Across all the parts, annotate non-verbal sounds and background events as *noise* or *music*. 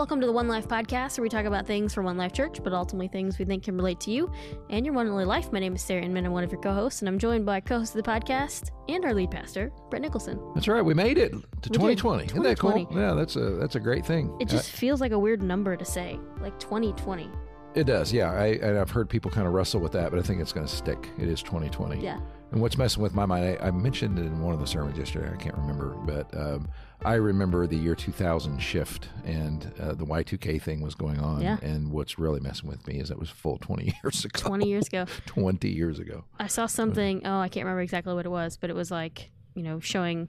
welcome to the One Life podcast, where we talk about things from One Life Church, but ultimately things we think can relate to you and your one and only life. My name is Sarah Inman. I'm one of your co-hosts, and I'm joined by co-host of the podcast and our lead pastor, Brett Nicholson. That's right. We made it to We did. 2020. Isn't that cool? Yeah, that's a that's a great thing. It just feels like a weird number to say, like 2020. Uh, it does. Yeah, I and I've heard people kind of wrestle with that, but I think it's going to stick. It is 2020. Yeah. And what's messing with my mind, I, I mentioned it in one of the sermons yesterday. I can't remember, but um, I remember the year 2000 shift and uh, the Y2K thing was going on. Yeah. And what's really messing with me is it was full 20 *laughs* years ago. 20 years ago. *laughs* 20 years ago. I saw something. Oh, I can't remember exactly what it was, but it was like you know showing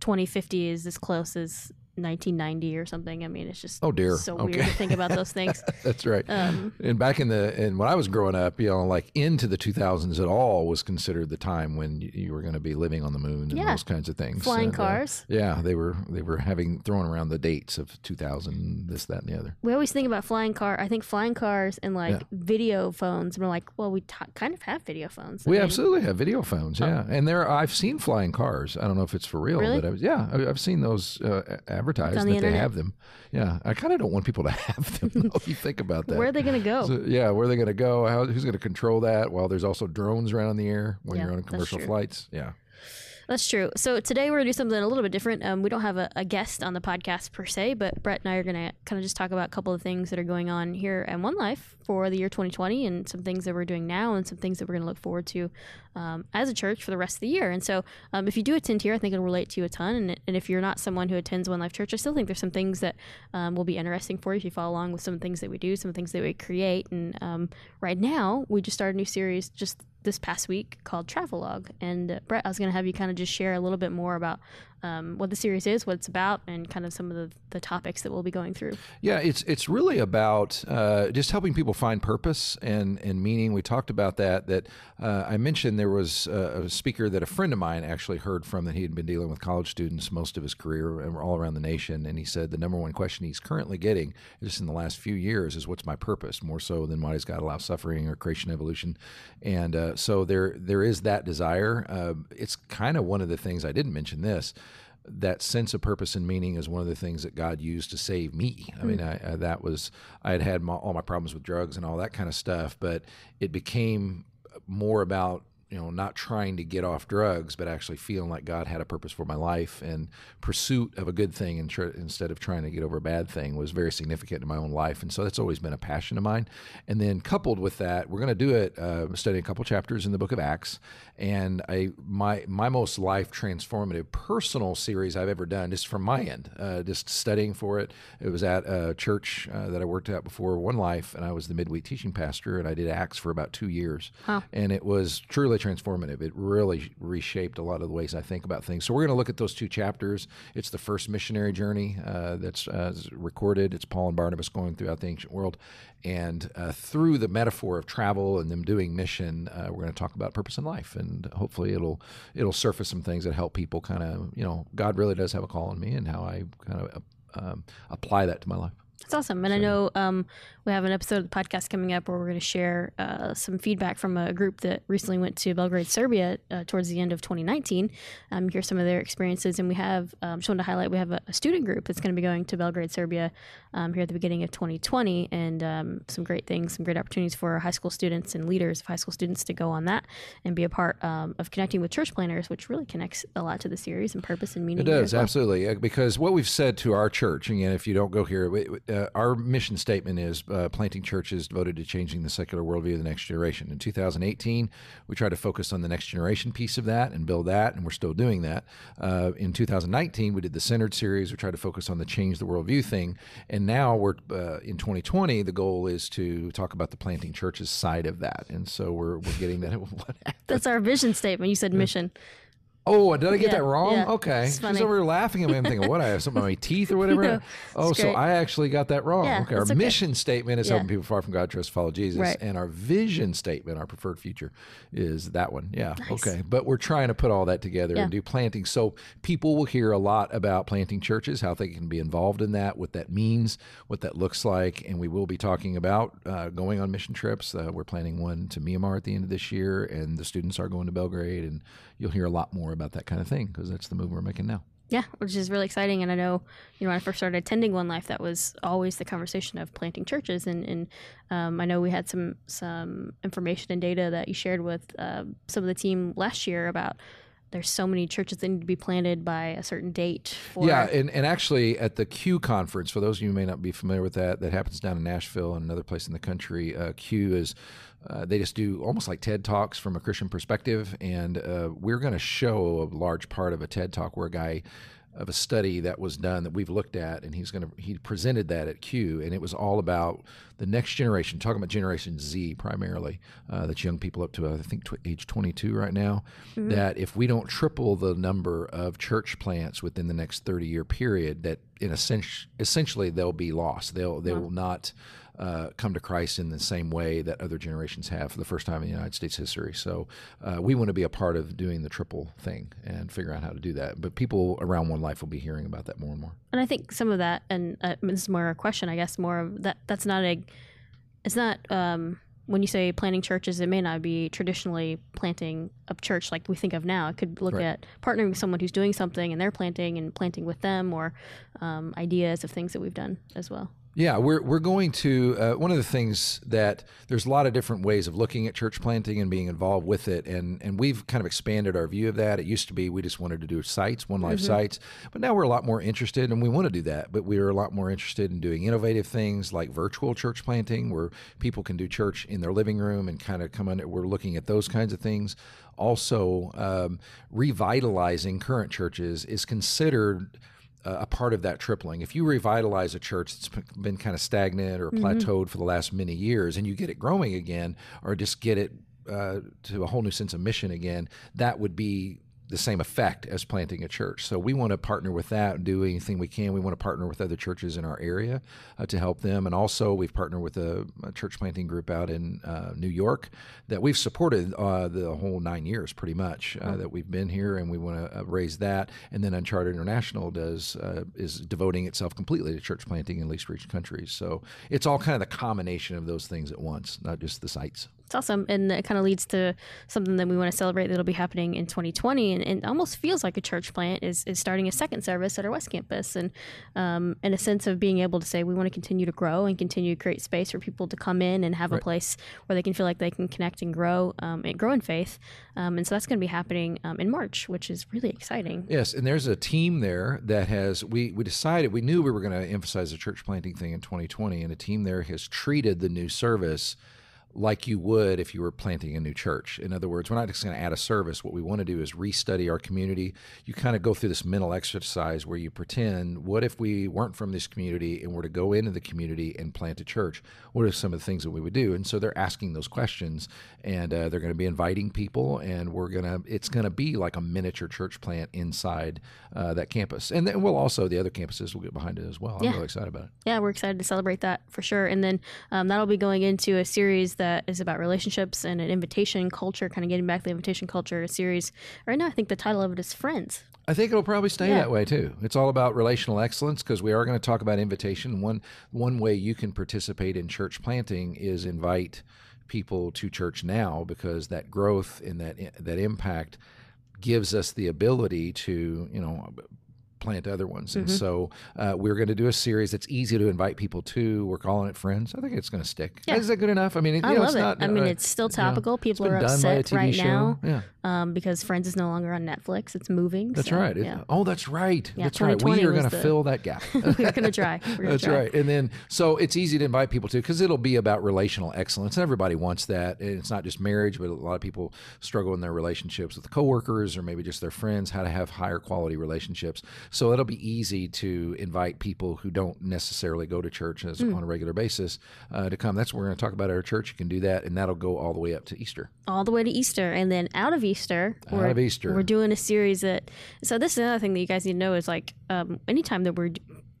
2050 is as close as 1990 or something. I mean, it's just Oh, dear. so Okay. weird to think about those *laughs* things. That's right. Um, and back in the and when I was growing up, you know, like into the 2000s at all was considered the time when you, were going to be living on the moon and Yeah. those kinds of things. Flying And, uh, cars. yeah, they were they were having thrown around the dates of 2000, this, that, and the other. we always think about flying car. I think flying cars and like Yeah. video phones. And we're like, well, we t- kind of have video phones. I We mean, absolutely have video phones, yeah, and there I've seen flying cars. I don't know if it's for real, Oh. Really? but I was, yeah, I- I've seen those uh, advertised that the they internet? have them. Yeah, I kind of don't want people to *laughs* have them. though, if you think about that, Where are they going to go? So, yeah, where are they going to go? How, who's going to control that? While there's also drones around in the air when Yeah, you're on commercial flights. Yeah. That's true. So today we're gonna do something a little bit different. Um, we don't have a, a guest on the podcast per se, but Brett and I are gonna kind of just talk about a couple of things that are going on here at One Life for the year 2020, and some things that we're doing now, and some things that we're gonna look forward to um, as a church for the rest of the year. And so, um, if you do attend here, I think it'll relate to you a ton. And, and if you're not someone who attends One Life Church, I still think there's some things that um, will be interesting for you if you follow along with some things that we do, some things that we create. And um, right now, we just started a new series just this past week called Travelogue. And uh, Brett, I was going to have you kind of just share a little bit more about um, what the series is, what it's about, and kind of some of the, the topics that we'll be going through. Yeah, it's it's really about uh, just helping people find purpose and, and meaning. We talked about that. That uh, I mentioned there was a, a speaker that a friend of mine actually heard from that he had been dealing with college students most of his career and all around the nation. And he said the number one question he's currently getting, just in the last few years, is what's my purpose? More so than why does God allow suffering or creation evolution? And uh, so there there is that desire. Uh, it's kind of one of the things I didn't mention this that sense of purpose and meaning is one of the things that God used to save me. I mean, hmm. I, I, that was I had had my, all my problems with drugs and all that kind of stuff, but it became more about you know not trying to get off drugs, but actually feeling like God had a purpose for my life and pursuit of a good thing and tr- instead of trying to get over a bad thing was very significant in my own life, and so that's always been a passion of mine. And then coupled with that, we're going to do it uh, studying a couple chapters in the Book of Acts, and I my my most life transformative personal series I've ever done, just from my end, uh, just studying for it. It was at a church uh, that I worked at before One Life, and I was the midweek teaching pastor, and I did Acts for about two years, and it was truly transformative. It really reshaped a lot of the ways I think about things. So we're going to look at those two chapters. It's the first missionary journey uh, that's uh, recorded. It's Paul and Barnabas going throughout the ancient world, and uh, through the metaphor of travel and them doing mission, uh, we're going to talk about purpose in life, and hopefully it'll it'll surface some things that help people kind of you know God really does have a call on me, and how I kind of um, apply that to my life. That's awesome. And I know um, we have an episode of the podcast coming up where we're going to share uh, some feedback from a group that recently went to Belgrade, Serbia uh, towards the end of 2019. Um, hear some of their experiences. And we have, um, just wanted to highlight, we have a, a student group that's going to be going to Belgrade, Serbia um, here at the beginning of 2020. And um, some great things, some great opportunities for high school students and leaders of high school students to go on that and be a part um, of connecting with church planters, which really connects a lot to the series and purpose and meaning. It does well. absolutely because what we've said to our church and again, if you don't go here, we- uh, our mission statement is uh, planting churches devoted to changing the secular worldview of the next generation. In 2018, we tried to focus on the next generation piece of that and build that, and we're still doing that. Uh, in 2019, we did the centered series. We tried to focus on the change the worldview thing, and now we're uh, in 2020. The goal is to talk about the planting churches side of that, and so we're we're getting that. *laughs* what? That's our vision statement. You said mission. Oh, did I get Yeah, that wrong? yeah. Okay. It's She's funny. over here laughing at me. I'm thinking, what? I have something on my teeth or whatever? *laughs* No, oh, it's so great. I actually got that wrong. Yeah, okay. Our that's okay. mission statement is Yeah. helping people far from God trust follow Jesus. Right. And our vision statement, our preferred future, is that one. Yeah. Okay. But we're trying to put all that together Yeah. and do planting. So people will hear a lot about planting churches, how they can be involved in that, what that means, what that looks like. And we will be talking about uh, going on mission trips. Uh, we're planning one to Myanmar at the end of this year, and the students are going to Belgrade. And you'll hear a lot more about that kind of thing because that's the move we're making now. Yeah, which is really exciting. And I know, you know, when I first started attending One Life, that was always the conversation of planting churches. And, and um, I know we had some some information and data that you shared with uh, some of the team last year about there's so many churches that need to be planted by a certain date. For yeah, and, and actually at the Q conference, for those of you who may not be familiar with that, that happens down in Nashville and another place in the country. Uh, Q is uh, they just do almost like TED talks from a Christian perspective, and uh, we're going to show a large part of a TED talk where a guy of a study that was done that we've looked at, and he's going to he presented that at Q, and it was all about the next generation, talking about Generation Z primarily. Uh, that's young people up to I think tw- age 22 right now. Mm-hmm. That if we don't triple the number of church plants within the next 30 year period, that in essentially essentially they'll be lost. They'll they wow. will not uh, come to Christ in the same way that other generations have for the first time in the United States history. So uh, we want to be a part of doing the triple thing and figure out how to do that. But people around One Life will be hearing about that more and more. And I think some of that, and uh, this is more a question, I guess, more of that. That's not a. It's not. Um, when you say planting churches, it may not be traditionally planting a church like we think of now. It could look right. at partnering with someone who's doing something and they're planting and planting with them, or um, ideas of things that we've done as well. Yeah, we're, we're going to. Uh, one of the things that there's a lot of different ways of looking at church planting and being involved with it. And, and we've kind of expanded our view of that. It used to be we just wanted to do sites, one life mm-hmm. sites, but now we're a lot more interested and we want to do that. But we are a lot more interested in doing innovative things like virtual church planting where people can do church in their living room and kind of come under. We're looking at those kinds of things. Also, um, revitalizing current churches is considered a part of that tripling. If you revitalize a church that's been kind of stagnant or mm-hmm. plateaued for the last many years and you get it growing again or just get it uh, to a whole new sense of mission again, that would be the same effect as planting a church. So we want to partner with that and do anything we can. We want to partner with other churches in our area uh, to help them. And also, we've partnered with a, a church planting group out in uh, New York that we've supported uh, the whole nine years pretty much uh, that we've been here, and we want to uh, raise that. And then Uncharted International does uh, is devoting itself completely to church planting in least reached countries. So it's all kind of the combination of those things at once, not just the sites. It's awesome. And it kind of leads to something that we want to celebrate that'll be happening in 2020. And, and, it almost feels like a church plant is, is starting a second service at our West Campus. And um, in a sense of being able to say, we want to continue to grow and continue to create space for people to come in and have right. a place where they can feel like they can connect and grow um, and grow in faith. Um, and so that's going to be happening um, in March, which is really exciting. Yes. And there's a team there that has, we, we decided, we knew we were going to emphasize the church planting thing in 2020. And a team there has treated the new service like you would if you were planting a new church. In other words, we're not just going to add a service. What we want to do is restudy our community. You kind of go through this mental exercise where you pretend, what if we weren't from this community and were to go into the community and plant a church? What are some of the things that we would do? And so they're asking those questions, and uh, they're going to be inviting people, and we're gonna. It's going to be like a miniature church plant inside uh, that campus, and then we'll also the other campuses will get behind it as well. I'm really excited about it. Yeah, we're excited to celebrate that for sure, and then um, that'll be going into a series that is about relationships and an invitation culture, kind of getting back to the invitation culture series. Right now, I think the title of it is Friends. I think it'll probably stay yeah. that way too. It's all about relational excellence because we are going to talk about invitation. One one way you can participate in church planting is invite people to church now because that growth and that that impact gives us the ability to you know plant other ones. Mm-hmm. And so uh, we're going to do a series that's easy to invite people to. We're calling it Friends. I think it's going to stick. Yeah. Is that good enough? I mean, it, I love it. Not, I mean, uh, it's still topical. You know, people are upset right show. now yeah. um, because Friends is no longer on Netflix. It's moving. That's so, right. Yeah. oh, that's right. Yeah, that's right. We are going to the... fill that gap. *laughs* we're going to try. Gonna that's try. right. And then, so it's easy to invite people to because it'll be about relational excellence. Everybody wants that. And it's not just marriage, but a lot of people struggle in their relationships with coworkers or maybe just their friends, how to have higher quality relationships. So it'll be easy to invite people who don't necessarily go to church as, mm. on a regular basis uh, to come. That's what we're going to talk about at our church. You can do that, and that'll go all the way up to Easter. All the way to Easter, and then out of Easter, out of Easter, we're doing a series that. So this is another thing that you guys need to know is like um, anytime that we're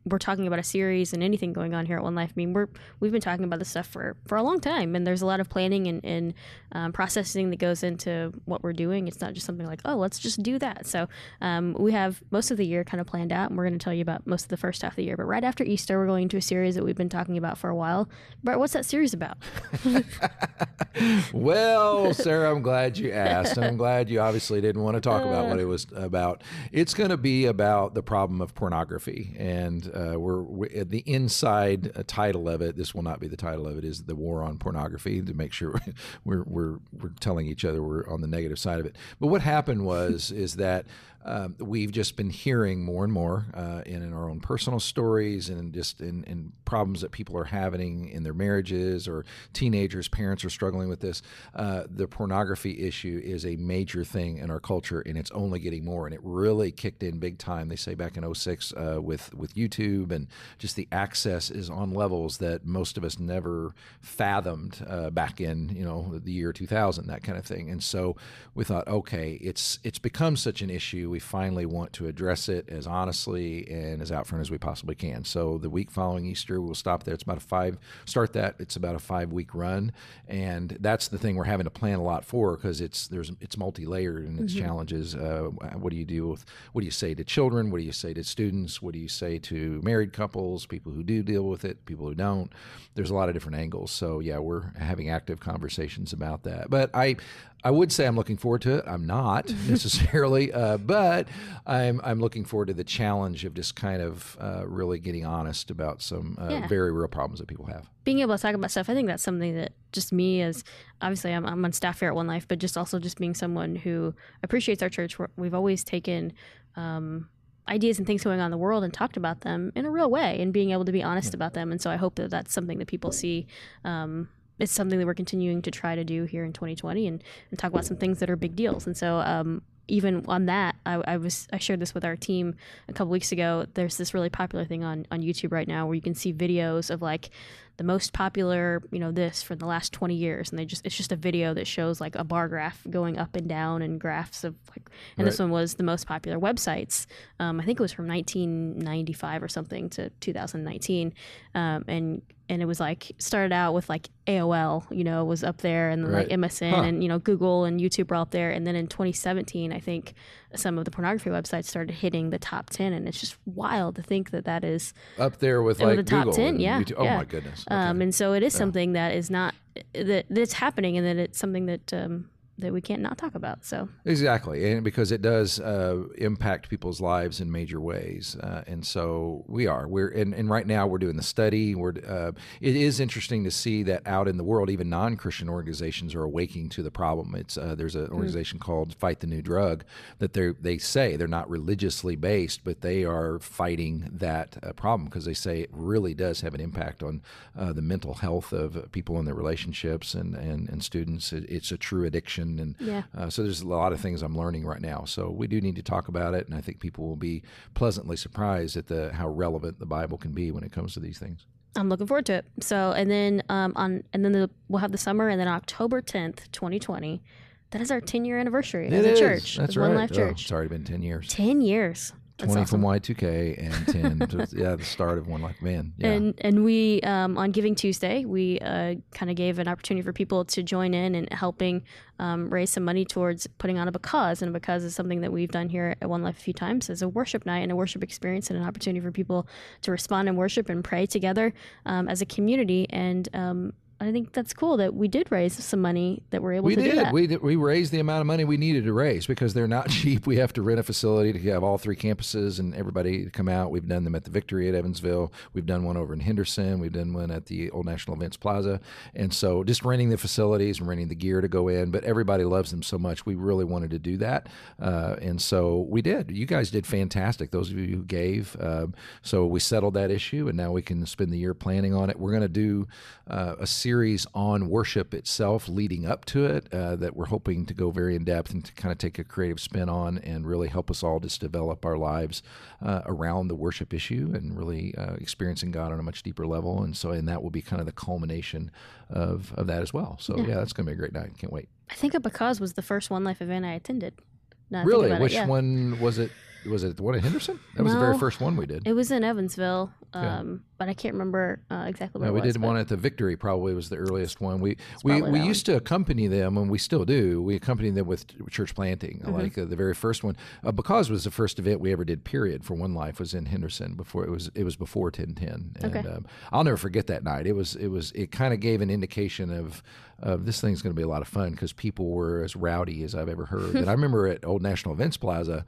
we're talking about a series and anything going on here at One Life. I mean, we're we've been talking about this stuff for for a long time, and there's a lot of planning and, and um, processing that goes into what we're doing. It's not just something like, oh, let's just do that. So um, we have most of the year kind of planned out, and we're going to tell you about most of the first half of the year. But right after Easter, we're going to a series that we've been talking about for a while. But what's that series about? *laughs* well, Sarah, I'm glad you asked. I'm glad you obviously didn't want to talk about what it was about. It's going to be about the problem of pornography. And uh, we're, we're, the inside uh, title of it, this will not be the title of it, is The War on Pornography to make sure *laughs* we're, we're, we're telling each other we're on the negative side of it. But what happened was, is that um, we've just been hearing more and more uh, in, in, our own personal stories and just in, in, problems that people are having in their marriages or teenagers, parents are struggling with this. Uh, the pornography issue is a major thing in our culture and it's only getting more. And it really kicked in big time, they say back in 06 uh, with, with YouTube and just the access is on levels that most of us never fathomed uh, back in, you know, the year 2000, that kind of thing. And so we thought, okay, it's, it's become such an issue we finally want to address it as honestly and as out front as we possibly can. So the week following Easter, we'll stop there. It's about a five start that. It's about a five week run, and that's the thing we're having to plan a lot for because it's there's it's multi layered and its mm-hmm. challenges. Uh, what do you do with what do you say to children? What do you say to students? What do you say to married couples? People who do deal with it, people who don't. There's a lot of different angles. So yeah, we're having active conversations about that. But I I would say I'm looking forward to it. I'm not *laughs* necessarily, uh, but I'm I'm looking forward to the challenge of just kind of uh, really getting honest about some uh, yeah. very real problems that people have. Being able to talk about stuff, I think that's something that just me as obviously I'm, I'm on staff here at One Life, but just also just being someone who appreciates our church. We've always taken. Um, ideas and things going on in the world and talked about them in a real way and being able to be honest about them. And so I hope that that's something that people see um, it's something that we're continuing to try to do here in 2020 and, and talk about some things that are big deals. And so, um, even on that, I, I, was I shared this with our team a couple weeks ago. There's this really popular thing on on YouTube right now where you can see videos of like the most popular, you know, this for the last 20 years, and they just it's just a video that shows like a bar graph going up and down and graphs of like, and right. this one was the most popular websites. Um, I think it was from 1995 or something to 2019, um, and and it was like started out with like AOL, you know, was up there, and then right. like MSN huh. and you know Google and YouTube were up there, and then in 2017, I think some of the pornography websites started hitting the top 10, and it's just wild to think that that is up there with like the top Google 10. Yeah, YouTube. oh yeah. my goodness. Okay. Um, and so it is yeah. something that is not that that's happening, and that it's something that um, that we can't not talk about. So exactly, and because it does uh, impact people's lives in major ways, uh, and so we are. We're and, and right now we're doing the study. We're uh, it is interesting to see that out in the world, even non-Christian organizations are awaking to the problem. It's uh, there's an hmm. organization mm. called Fight the New Drug that they they say they're not religiously based, but they are fighting that uh, problem because they say it really does have an impact on uh, the mental health of people in their relationships and and, and students. It, it's a true addiction and yeah. uh, so there's a lot of things I'm learning right now. So we do need to talk about it, and I think people will be pleasantly surprised at the how relevant the Bible can be when it comes to these things. I'm looking forward to it. So and then um, on and then the, we'll have the summer, and then October 10th, 2020. That is our 10 year anniversary it as is. a church. That's right. One Life Church. Oh, it's already been 10 years. 10 years. 20 awesome. from Y2K and 10 to, *laughs* yeah, the start of One Life Man. Yeah. And and we um, on Giving Tuesday, we uh, kind of gave an opportunity for people to join in and helping um, raise some money towards putting on a because, and a because is something that we've done here at One Life a few times as a worship night and a worship experience and an opportunity for people to respond and worship and pray together um, as a community and um, I think that's cool that we did raise some money that we're able we to did. do that. We did. We raised the amount of money we needed to raise because they're not *laughs* cheap. We have to rent a facility to have all three campuses and everybody to come out. We've done them at the Victory at Evansville. We've done one over in Henderson. We've done one at the Old National Events Plaza. And so just renting the facilities and renting the gear to go in. But everybody loves them so much. We really wanted to do that. Uh, and so we did. You guys did fantastic. Those of you who gave. Uh, so we settled that issue and now we can spend the year planning on it. We're going to do uh, a series on worship itself leading up to it uh, that we're hoping to go very in depth and to kind of take a creative spin on and really help us all just develop our lives uh, around the worship issue and really uh, experiencing God on a much deeper level. And so, and that will be kind of the culmination of, of that as well. So, yeah, yeah that's going to be a great night. Can't wait. I think a because was the first One Life event I attended. really? Which yeah. one was it? Was it the one in Henderson? That was the very first one we did. It was in Evansville, um, but I can't remember uh, exactly where No, we was. did one at the Victory. Probably was the earliest one. We we, we used to accompany them, and we still do. We accompany them with church planting, Mm-hmm. like uh, the very first one, uh, because it was the first event we ever did. Period for One Life was in Henderson before it was it was before ten ten, and Okay. um, I'll never forget that night. It was it was it kind of gave an indication of of this thing's going to be a lot of fun because people were as rowdy as I've ever heard. and I remember at Old National Events Plaza.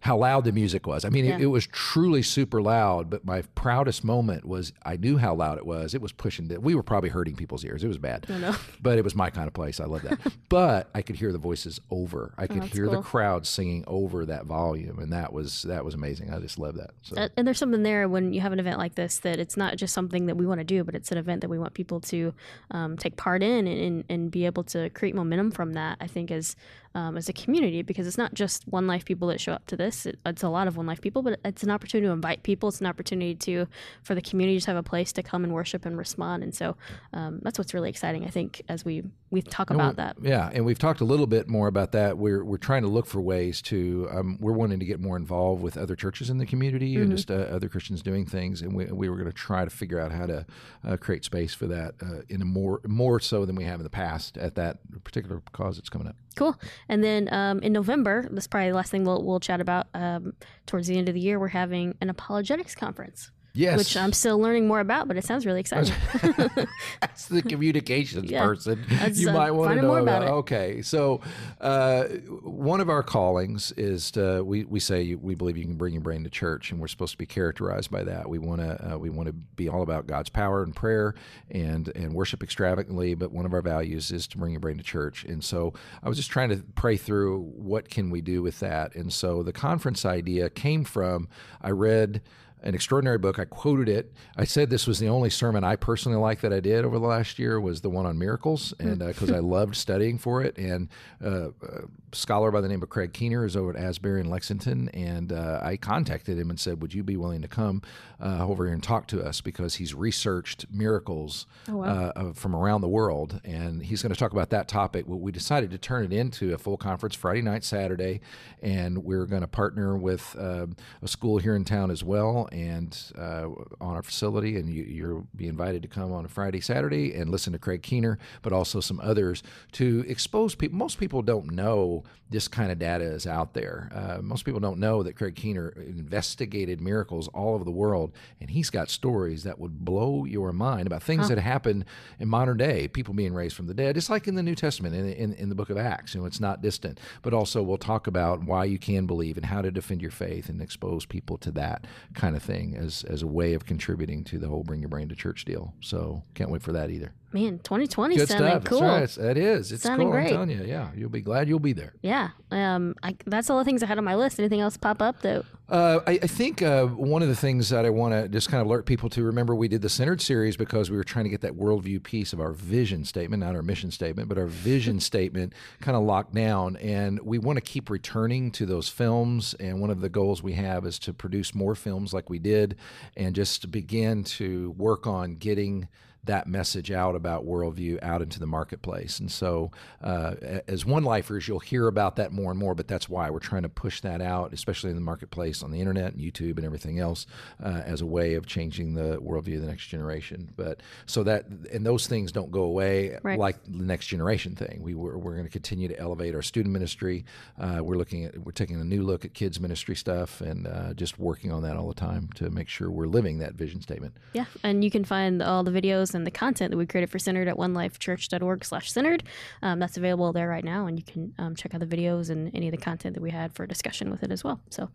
How loud the music was. I mean, Yeah. it, it was truly super loud, but my proudest moment was I knew how loud it was. It was pushing, that we were probably hurting people's ears. It was bad. no. *laughs* But it was my kind of place. I love that. *laughs* but I could hear the voices over. I could Oh, hear cool. the crowd singing over that volume. And that was, that was amazing. I just love that. So. Uh, and there's something there when you have an event like this that it's not just something that we want to do, but it's an event that we want people to um, take part in and, and, and be able to create momentum from that. I think as um, as a community because it's not just one life people that show up to this. It, it's a lot of one life people, but it's an opportunity to invite people. It's an opportunity to for the community to have a place to come and worship and respond. And so um, that's what's really exciting. I think as we we talk about that. Yeah, and we've talked a little bit more about that. We're we're trying to look for ways to. Um, we're wanting to get more involved with other churches in the community Mm-hmm. and just uh, other Christians doing things, and we, we were going to try to figure out how to uh, create space for that uh, in a more more so than we have in the past at that particular cause that's coming up. Cool. And then um, in November, this is probably the last thing we'll, we'll chat about. Um, towards the end of the year, we're having an apologetics conference, Yes, which I'm still learning more about, but it sounds really exciting. *laughs* That's the communications Yeah. person. That's, you uh, might want to know about it. Okay, so uh, one of our callings is to, we we say we believe you can bring your brain to church, and we're supposed to be characterized by that. We want to uh, we want to be all about God's power and prayer and and worship extravagantly. But one of our values is to bring your brain to church. And so I was just trying to pray through what can we do with that. And so the conference idea came from I read an extraordinary book. I quoted it. I said this was the only sermon I personally liked that I did over the last year was the one on miracles, and because I loved studying for it. And uh, a scholar by the name of Craig Keener is over at Asbury in Lexington, and uh, I contacted him and said, "Would you be willing to come uh, over here and talk to us?" Because he's researched miracles uh, of- from around the world, and he's going to talk about that topic. Well, we decided to turn it into a full conference Friday night, Saturday, and we're going to partner with um a school here in town as well, and uh, on our facility. And you, you'll be invited to come on a Friday, Saturday, and listen to Craig Keener, but also some others to expose people. Most people don't know this kind of data is out there. Uh, most people don't know that Craig Keener investigated miracles all over the world, and he's got stories that would blow your mind about things that happen in modern day, people being raised from the dead. It's like in the New Testament, in, in, in the book of Acts. You know, it's not distant. But also, we'll talk about why you can believe and how to defend your faith and expose people to that kind of thing as, as a way of contributing to the whole Bring Your Brain to Church deal. So, can't wait for that either. Man, 2020 Good sounding stuff. cool. That's right. That is. It's Sounding cool. great. I'm telling you. Yeah. You'll be glad you'll be there. Yeah. Um, I, that's all the things I had on my list. Anything else pop up that? Uh, I, I think uh, one of the things that I want to just kind of alert people to remember we did the Centered series because we were trying to get that worldview piece of our vision statement, not our mission statement, but our vision *laughs* statement kind of locked down. And we want to keep returning to those films. And one of the goals we have is to produce more films like we did and just begin to work on getting that message out about worldview out into the marketplace. And so, uh, as one lifers, you'll hear about that more and more, but that's why we're trying to push that out, especially in the marketplace on the internet and YouTube and everything else, uh, as a way of changing the worldview of the next generation. But so that, and those things don't go away Right. like the next generation thing. We were, we're going to continue to elevate our student ministry. Uh, we're looking at, we're taking a new look at kids ministry stuff and uh, just working on that all the time to make sure we're living that vision statement. Yeah, and you can find all the videos and the content that we created for Centered at onelifechurch.org slash centered. Um, that's available there right now, and you can um, check out the videos and any of the content that we had for discussion with it as well. So,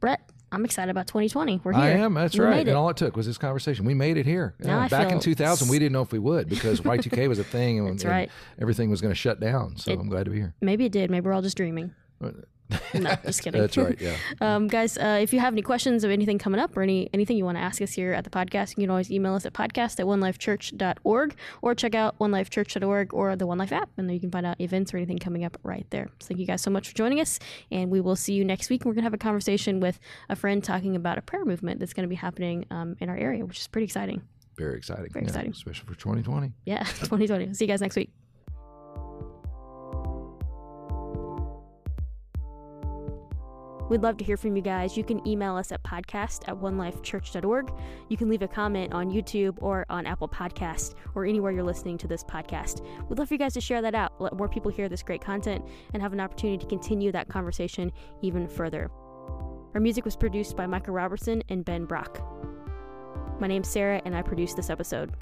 Brett, I'm excited about 2020. We're here. I am. That's We right. And all it took was this conversation. We made it here. Yeah, back in feel 2000, we didn't know if we would because *laughs* Y2K was a thing and, That's and right. everything was going to shut down. So I'm glad to be here. Maybe it did. Maybe we're all just dreaming. No, *laughs* just kidding. That's right. Yeah. *laughs* Um, guys, uh, if you have any questions of anything coming up or any anything you want to ask us here at the podcast, you can always email us at podcast at onelifechurch.org or check out onelifechurch.org or the One Life app, and there you can find out events or anything coming up right there. So thank you guys so much for joining us, and we will see you next week. We're going to have a conversation with a friend talking about a prayer movement that's going to be happening um, in our area, which is pretty exciting. Very exciting. Very Yeah, exciting. Especially for 2020. Yeah, *laughs* 2020. See you guys next week. We'd love to hear from you guys. You can email us at podcast at onelifechurch.org. You can leave a comment on YouTube or on Apple Podcast or anywhere you're listening to this podcast. We'd love for you guys to share that out. Let more people hear this great content and have an opportunity to continue that conversation even further. Our music was produced by Michael Robertson and Ben Brock. My name's Sarah, and I produced this episode.